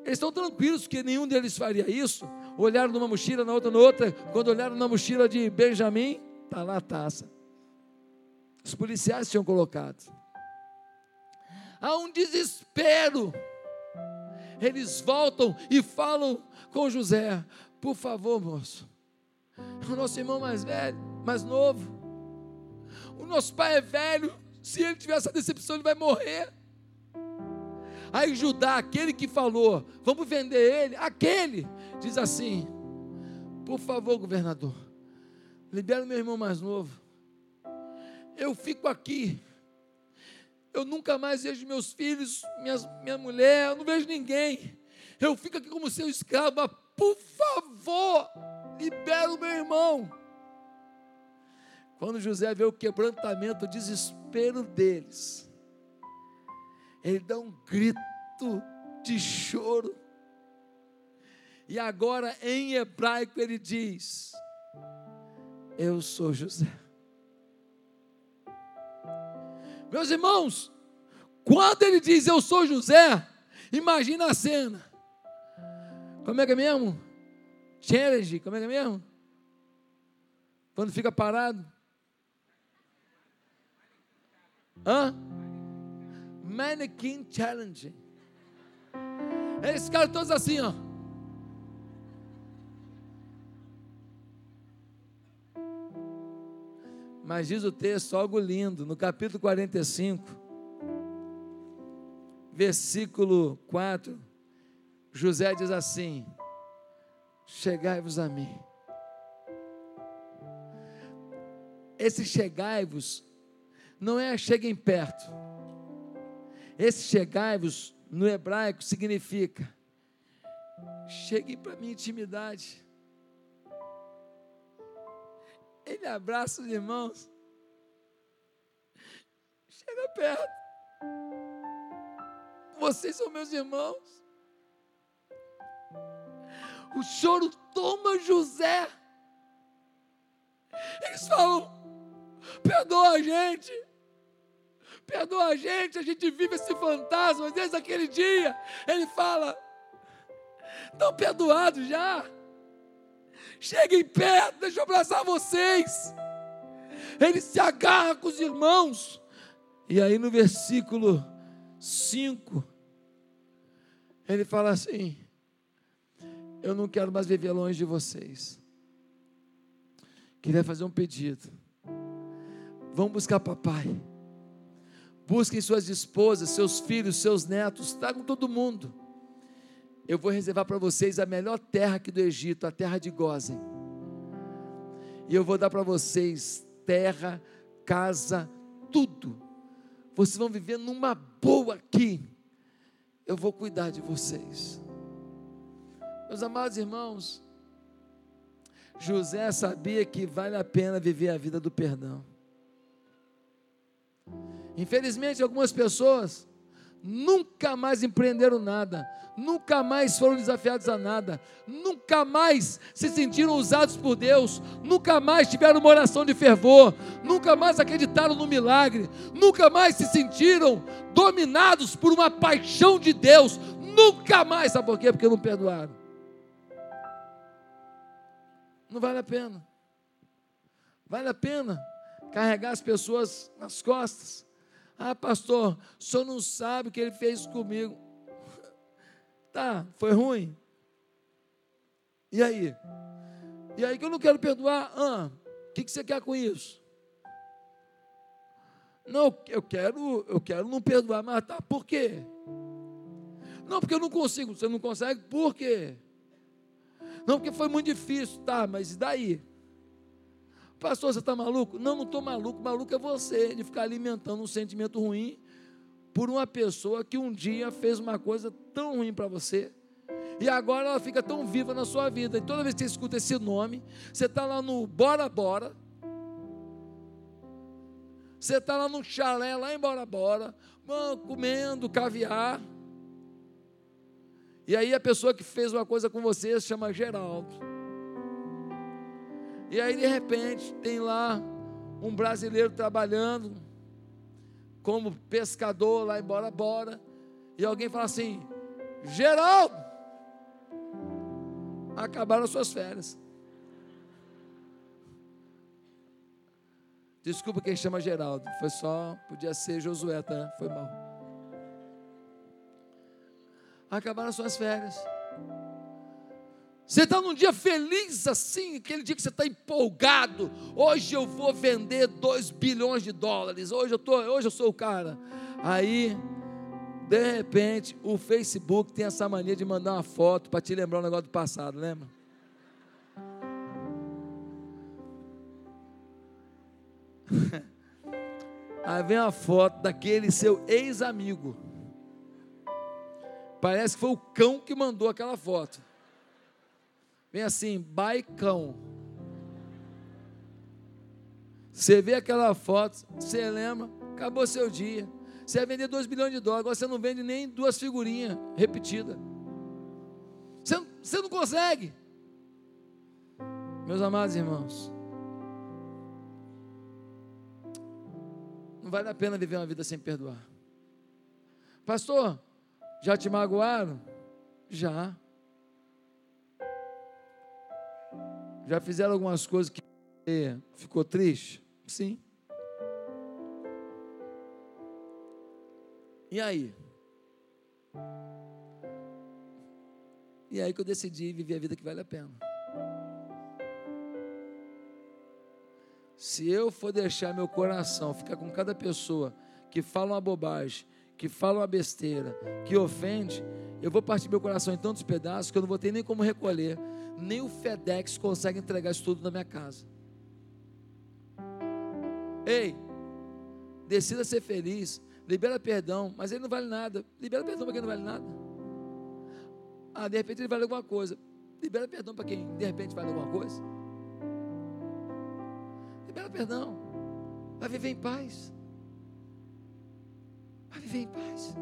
Eles estão tranquilos que nenhum deles faria isso. Olharam numa mochila, na outra, na outra. Quando olharam na mochila de Benjamim, está lá a taça. Os policiais tinham colocado. Há um desespero. Eles voltam e falam com José: Por favor, moço, o nosso irmão mais velho, mais novo, o nosso pai é velho. Se ele tiver essa decepção, ele vai morrer. Aí Judá, aquele que falou, vamos vender ele, aquele, diz assim: por favor, governador, libera o meu irmão mais novo. Eu fico aqui. Eu nunca mais vejo meus filhos, minhas, minha mulher, eu não vejo ninguém. Eu fico aqui como seu escravo, mas por favor, libera o meu irmão. Quando José vê o quebrantamento, o desespero deles, ele dá um grito de choro. E agora em hebraico ele diz: Eu sou José. Meus irmãos, quando ele diz eu sou José, imagina a cena. Como é que é mesmo? Challenge, como é que é mesmo? Quando fica parado. Hã? Mannequin Challenge. Esses caras todos assim, ó. Mas diz o texto algo lindo, no capítulo 45, versículo 4, José diz assim: Chegai-vos a mim. Esse chegai-vos não é cheguem perto. Esse chegai-vos no hebraico significa chegue para minha intimidade. Ele abraça os irmãos. Chega perto. Vocês são meus irmãos. O choro toma José. Eles falam: perdoa a gente perdoa a gente, a gente vive esse fantasma. Desde aquele dia, ele fala: estão perdoados já. Cheguem perto, deixa eu abraçar vocês. Ele se agarra com os irmãos. E aí no versículo 5, ele fala assim: Eu não quero mais viver longe de vocês. Queria fazer um pedido. Vamos buscar papai. Busquem suas esposas, seus filhos, seus netos, tragam todo mundo. Eu vou reservar para vocês a melhor terra aqui do Egito, a terra de Gozen. E eu vou dar para vocês terra, casa, tudo. Vocês vão viver numa boa aqui. Eu vou cuidar de vocês. Meus amados irmãos, José sabia que vale a pena viver a vida do perdão. Infelizmente, algumas pessoas nunca mais empreenderam nada, nunca mais foram desafiados a nada, nunca mais se sentiram usados por Deus, nunca mais tiveram uma oração de fervor, nunca mais acreditaram no milagre, nunca mais se sentiram dominados por uma paixão de Deus, nunca mais, sabe por quê? Porque não perdoaram. Não vale a pena. Vale a pena carregar as pessoas nas costas ah, pastor, o senhor não sabe o que ele fez comigo. Tá, foi ruim. E aí? E aí que eu não quero perdoar. Ah, o que, que você quer com isso? Não, eu quero, eu quero não perdoar, mas tá, por quê? Não, porque eu não consigo. Você não consegue, por quê? Não, porque foi muito difícil. Tá, mas e daí? Pastor, você está maluco? Não, não estou maluco. Maluco é você de ficar alimentando um sentimento ruim por uma pessoa que um dia fez uma coisa tão ruim para você. E agora ela fica tão viva na sua vida. E toda vez que você escuta esse nome, você está lá no Bora Bora. Você está lá no chalé, lá em Bora Bora, comendo caviar. E aí a pessoa que fez uma coisa com você se chama Geraldo. E aí, de repente, tem lá um brasileiro trabalhando como pescador lá em Bora Bora. E alguém fala assim: Geraldo, acabaram as suas férias. Desculpa quem chama Geraldo, foi só, podia ser Josué, tá? Foi mal. Acabaram as suas férias. Você está num dia feliz assim, aquele dia que você está empolgado. Hoje eu vou vender 2 bilhões de dólares. Hoje eu, tô, hoje eu sou o cara. Aí, de repente, o Facebook tem essa mania de mandar uma foto para te lembrar um negócio do passado, lembra? Aí vem a foto daquele seu ex-amigo. Parece que foi o cão que mandou aquela foto. Vem assim, baicão. Você vê aquela foto, você lembra, acabou seu dia. Você ia vender 2 bilhões de dólares, agora você não vende nem duas figurinhas repetidas. Você, você não consegue. Meus amados irmãos, não vale a pena viver uma vida sem perdoar. Pastor, já te magoaram? Já. Já fizeram algumas coisas que ficou triste? Sim. E aí? E aí que eu decidi viver a vida que vale a pena. Se eu for deixar meu coração ficar com cada pessoa que fala uma bobagem, que fala uma besteira, que ofende, eu vou partir meu coração em tantos pedaços que eu não vou ter nem como recolher nem o FedEx consegue entregar isso tudo na minha casa. Ei, decida ser feliz, libera perdão, mas ele não vale nada. Libera perdão para quem não vale nada. Ah, de repente ele vale alguma coisa. Libera perdão para quem de repente vale alguma coisa. Libera perdão. Vai viver em paz. Vai viver em paz.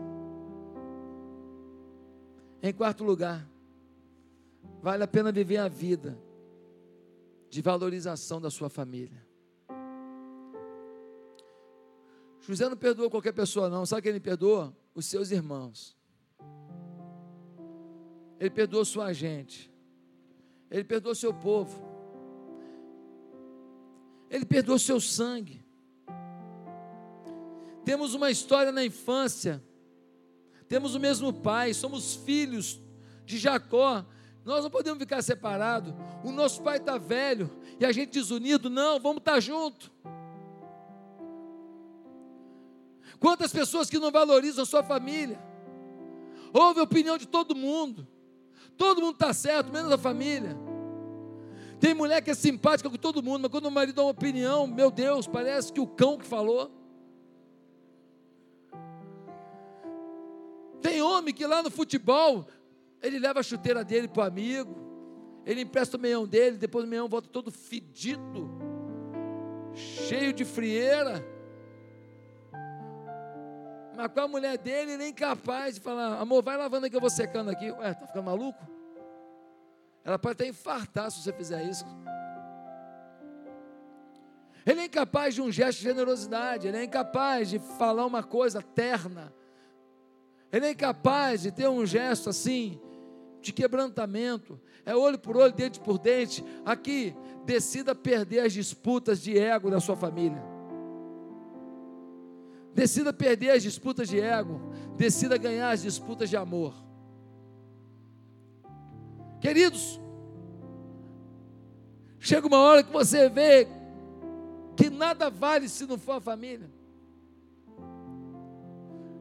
Em quarto lugar, Vale a pena viver a vida de valorização da sua família. José não perdoou qualquer pessoa, não. Sabe quem ele perdoa? Os seus irmãos. Ele perdoou sua gente. Ele perdoou seu povo. Ele perdoou seu sangue. Temos uma história na infância. Temos o mesmo pai, somos filhos de Jacó. Nós não podemos ficar separados. O nosso pai está velho e a gente desunido. Não, vamos estar tá junto. Quantas pessoas que não valorizam a sua família? Ouve a opinião de todo mundo. Todo mundo está certo, menos a família. Tem mulher que é simpática com todo mundo, mas quando o marido dá uma opinião, meu Deus, parece que o cão que falou. Tem homem que lá no futebol ele leva a chuteira dele para o amigo, ele empresta o meião dele, depois o meião volta todo fedido, cheio de frieira. Mas com a mulher dele, ele é incapaz de falar: amor, vai lavando que eu vou secando aqui. Ué, tá ficando maluco? Ela pode até infartar se você fizer isso. Ele é incapaz de um gesto de generosidade, ele é incapaz de falar uma coisa terna, ele é incapaz de ter um gesto assim, de quebrantamento, é olho por olho, dente por dente. Aqui, decida perder as disputas de ego da sua família. Decida perder as disputas de ego, decida ganhar as disputas de amor. Queridos, chega uma hora que você vê que nada vale se não for a família.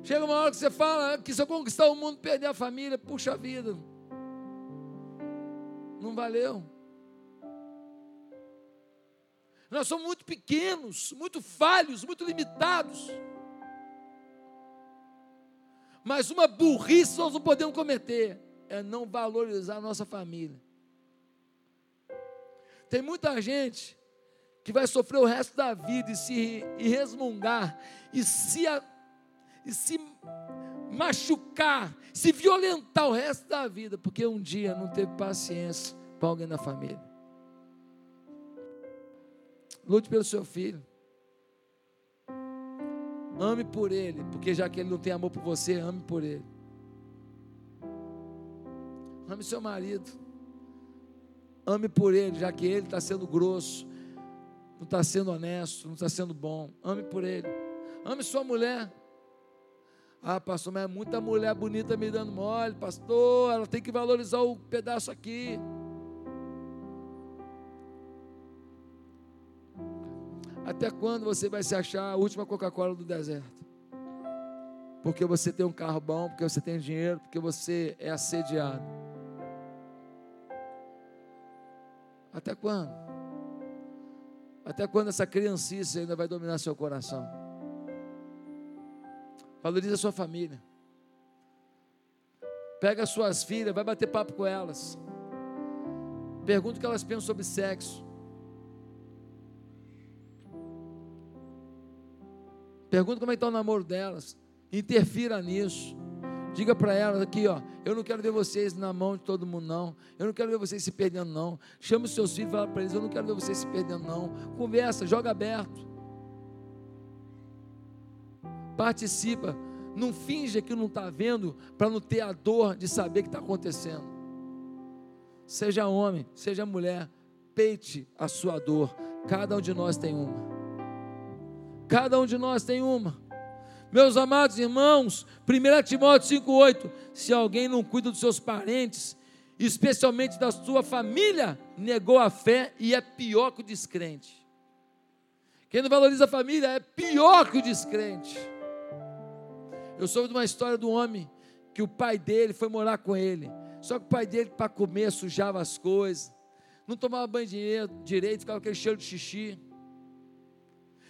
Chega uma hora que você fala que se eu conquistar o mundo, perder a família, puxa vida. Não valeu. Nós somos muito pequenos, muito falhos, muito limitados. Mas uma burrice nós não podemos cometer é não valorizar a nossa família. Tem muita gente que vai sofrer o resto da vida e se e resmungar e se, e se machucar, se violentar o resto da vida, porque um dia não teve paciência para alguém na família. Lute pelo seu filho. Ame por ele, porque já que ele não tem amor por você, ame por ele. Ame seu marido. Ame por ele, já que ele está sendo grosso, não está sendo honesto, não está sendo bom. Ame por ele. Ame sua mulher. Ah, pastor, mas é muita mulher bonita me dando mole, pastor. Ela tem que valorizar o pedaço aqui. Até quando você vai se achar a última Coca-Cola do deserto? Porque você tem um carro bom, porque você tem dinheiro, porque você é assediado. Até quando? Até quando essa criancice ainda vai dominar seu coração? Valorize a sua família. Pega as suas filhas, vai bater papo com elas. Pergunta o que elas pensam sobre sexo. Pergunta como é que está o namoro delas. Interfira nisso. Diga para elas aqui, ó, eu não quero ver vocês na mão de todo mundo, não. Eu não quero ver vocês se perdendo, não. Chama os seus filhos e fala para eles, eu não quero ver vocês se perdendo, não. Conversa, joga aberto. Participa. Não finja que não está vendo para não ter a dor de saber que está acontecendo. Seja homem, seja mulher, peite a sua dor. Cada um de nós tem uma. Cada um de nós tem uma. Meus amados irmãos, 1 Timóteo 5,8: se alguém não cuida dos seus parentes, especialmente da sua família, negou a fé e é pior que o descrente. Quem não valoriza a família é pior que o descrente. Eu soube de uma história do homem que o pai dele foi morar com ele. Só que o pai dele, para comer, sujava as coisas, não tomava banho direito, ficava aquele cheiro de xixi.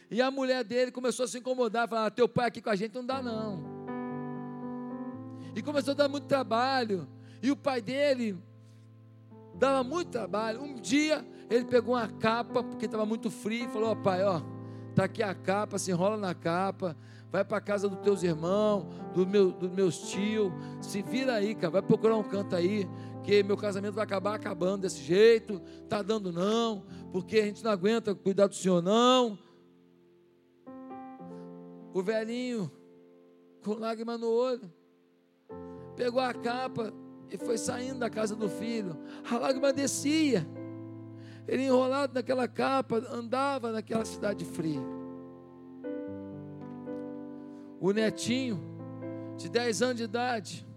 E a mulher dele começou a se incomodar, falar: ah, teu pai aqui com a gente não dá não. E começou a dar muito trabalho. E o pai dele dava muito trabalho. Um dia ele pegou uma capa, porque estava muito frio, e falou: ó, pai, ó, tá aqui a capa, se enrola na capa, vai para a casa dos teus irmãos, do meu, dos meus tios, se vira aí, cara, vai procurar um canto aí, que meu casamento vai acabar acabando desse jeito, tá dando não, porque a gente não aguenta cuidar do senhor não. O velhinho, com lágrima no olho, pegou a capa e foi saindo da casa do filho. A lágrima descia. Ele enrolado naquela capa, andava naquela cidade fria. O netinho, de 10 anos de idade,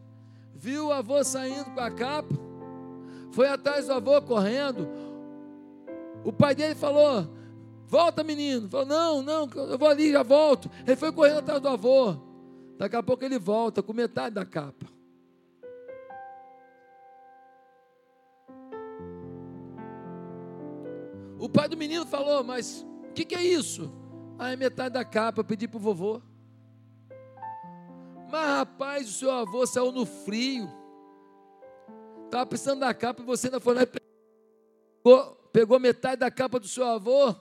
viu o avô saindo com a capa, foi atrás do avô correndo. O pai dele falou: Volta, menino. Falou, não, não, eu vou ali, já volto. Ele foi correndo atrás do avô. Daqui a pouco ele volta com metade da capa. O pai do menino falou, mas o que, que, é isso? Ah, é metade da capa, eu pedi para o vovô. Mas rapaz, o seu avô saiu no frio. Estava precisando da capa e você ainda foi lá e pegou, pegou metade da capa do seu avô.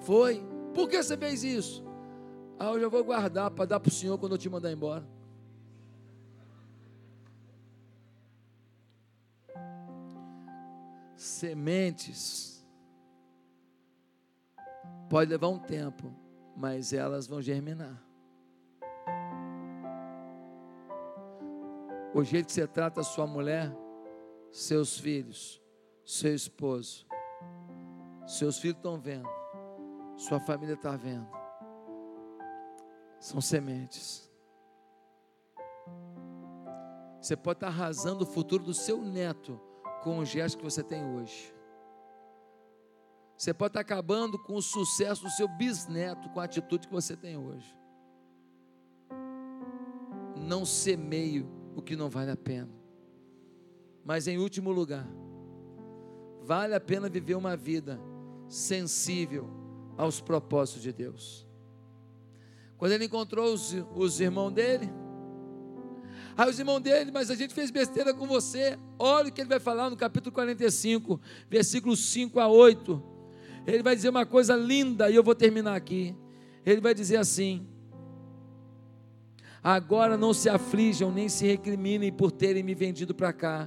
Foi. Por que você fez isso? Ah, eu já vou guardar para dar para o senhor quando eu te mandar embora. Sementes pode levar um tempo, mas elas vão germinar. O jeito que você trata a sua mulher, seus filhos, seu esposo, seus filhos estão vendo, sua família está vendo. São sementes. Você pode estar arrasando o futuro do seu neto com o gesto que você tem hoje. Você pode estar acabando com o sucesso do seu bisneto com a atitude que você tem hoje. Não semeio o que não vale a pena. Mas em último lugar, vale a pena viver uma vida sensível aos propósitos de Deus. Quando ele encontrou os, os irmãos dele, aí os irmãos dele, mas a gente fez besteira com você. Olha o que ele vai falar no capítulo 45, versículos 5 a 8. Ele vai dizer uma coisa linda, e eu vou terminar aqui. Ele vai dizer assim: Agora não se aflijam nem se recriminem por terem me vendido para cá,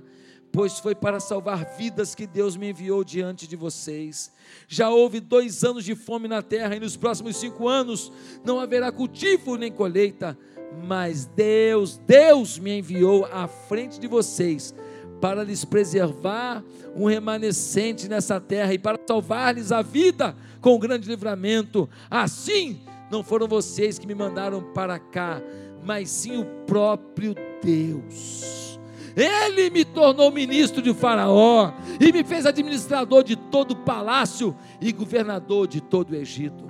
pois foi para salvar vidas que Deus me enviou diante de vocês. Já houve dois anos de fome na terra, e nos próximos cinco anos não haverá cultivo nem colheita, mas Deus, Deus me enviou à frente de vocês para lhes preservar um remanescente nessa terra e para salvar-lhes a vida com grande livramento. Assim, não foram vocês que me mandaram para cá, mas sim o próprio Deus. Ele me tornou ministro de Faraó e me fez administrador de todo o palácio e governador de todo o Egito.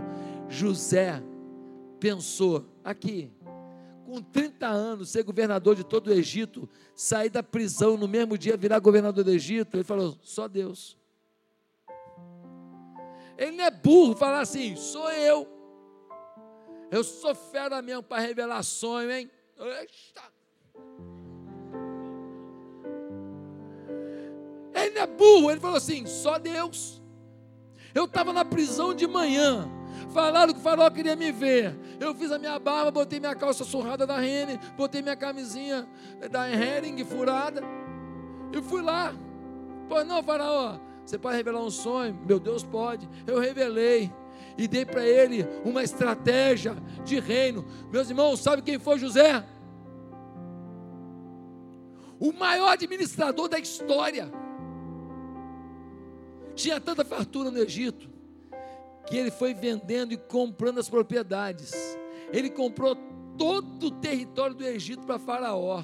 José pensou aqui, com 30 anos, ser governador de todo o Egito, sair da prisão no mesmo dia virar governador do Egito. Ele falou: só Deus. Ele não é burro falar assim, sou eu. Eu sou fera mesmo para revelações, hein? Eita. Ele não é burro, ele falou assim: só Deus. Eu estava na prisão de manhã. Falaram que o farol queria me ver. Eu fiz a minha barba, botei minha calça surrada da Rene, botei minha camisinha da Hering furada. E fui lá. Pois não, faraó, você pode revelar um sonho? Meu Deus pode. Eu revelei e dei para ele uma estratégia de reino. Meus irmãos, sabe quem foi José? O maior administrador da história. Tinha tanta fartura no Egito que ele foi vendendo e comprando as propriedades. Ele comprou todo o território do Egito para Faraó.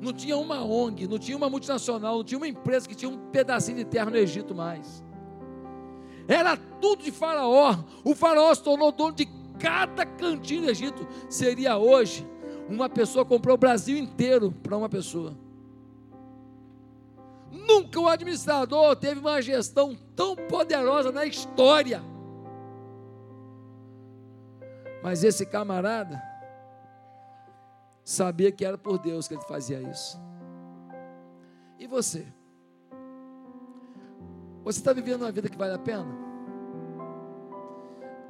Não tinha uma ONG, não tinha uma multinacional, não tinha uma empresa que tinha um pedacinho de terra no Egito mais. Era tudo de Faraó. O Faraó se tornou dono de cada cantinho do Egito. Seria hoje uma pessoa comprou o Brasil inteiro para uma pessoa. Nunca o administrador teve uma gestão tão poderosa na história. Mas esse camarada sabia que era por Deus que ele fazia isso. E você? Você está vivendo uma vida que vale a pena?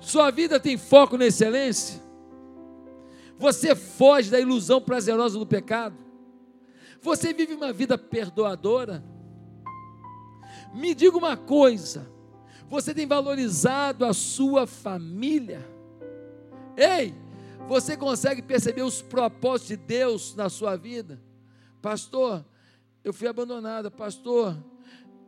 Sua vida tem foco na excelência? Você foge da ilusão prazerosa do pecado? Você vive uma vida perdoadora? Me diga uma coisa: você tem valorizado a sua família? Ei, você consegue perceber os propósitos de Deus na sua vida? Pastor, eu fui abandonada. Pastor,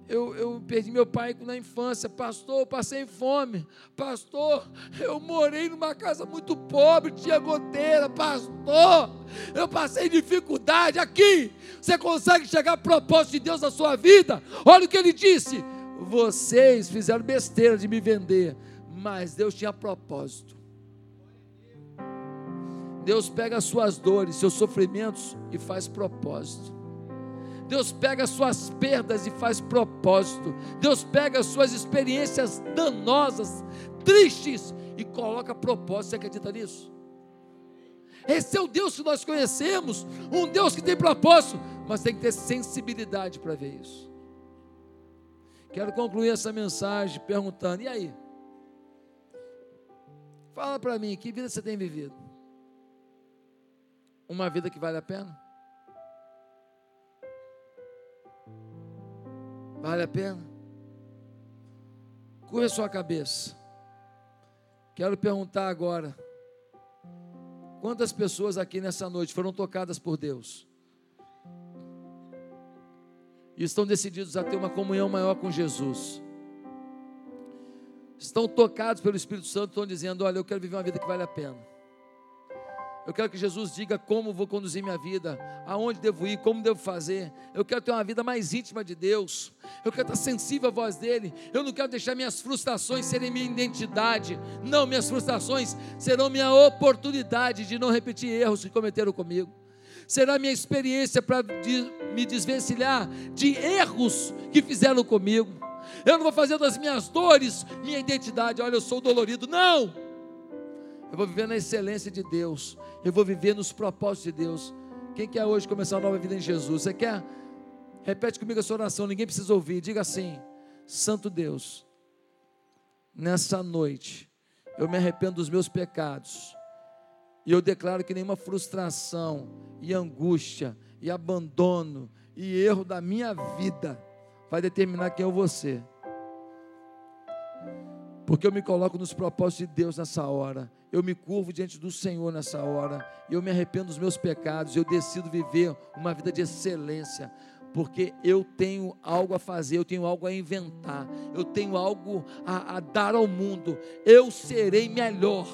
eu, eu perdi meu pai na infância, pastor, eu passei fome, pastor, eu morei numa casa muito pobre, tinha goteira, pastor, eu passei dificuldade aqui. Você consegue chegar a propósito de Deus na sua vida? Olha o que ele disse: vocês fizeram besteira de me vender, mas Deus tinha propósito. Deus pega as suas dores, seus sofrimentos e faz propósito. Deus pega as suas perdas e faz propósito. Deus pega as suas experiências danosas, tristes e coloca propósito. Você acredita nisso? Esse é o Deus que nós conhecemos, um Deus que tem propósito, mas tem que ter sensibilidade para ver isso. Quero concluir essa mensagem perguntando: e aí? Fala para mim, que vida você tem vivido? Uma vida que vale a pena? Vale a pena? Curva a sua cabeça. Quero perguntar agora: quantas pessoas aqui nessa noite foram tocadas por Deus? E estão decididos a ter uma comunhão maior com Jesus? Estão tocados pelo Espírito Santo, estão dizendo: Olha, eu quero viver uma vida que vale a pena. Eu quero que Jesus diga como vou conduzir minha vida, aonde devo ir, como devo fazer. Eu quero ter uma vida mais íntima de Deus. Eu quero estar sensível à voz dele. Eu não quero deixar minhas frustrações serem minha identidade. Não, minhas frustrações serão minha oportunidade de não repetir erros que cometeram comigo. Será minha experiência para me desvencilhar de erros que fizeram comigo. Eu não vou fazer das minhas dores minha identidade. Olha, eu sou dolorido. Não! Eu vou viver na excelência de Deus. Eu vou viver nos propósitos de Deus. Quem quer hoje começar uma nova vida em Jesus? Você quer? Repete comigo essa oração, ninguém precisa ouvir. Diga assim: Santo Deus, nessa noite, eu me arrependo dos meus pecados. E eu declaro que nenhuma frustração e angústia e abandono e erro da minha vida vai determinar quem eu vou ser. Porque eu me coloco nos propósitos de Deus nessa hora. Eu me curvo diante do Senhor nessa hora. Eu me arrependo dos meus pecados. Eu decido viver uma vida de excelência. Porque eu tenho algo a fazer, eu tenho algo a inventar, eu tenho algo a, a dar ao mundo. Eu serei melhor.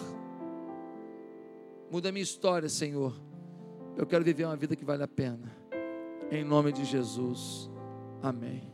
Muda a minha história, Senhor. Eu quero viver uma vida que vale a pena. Em nome de Jesus. Amém.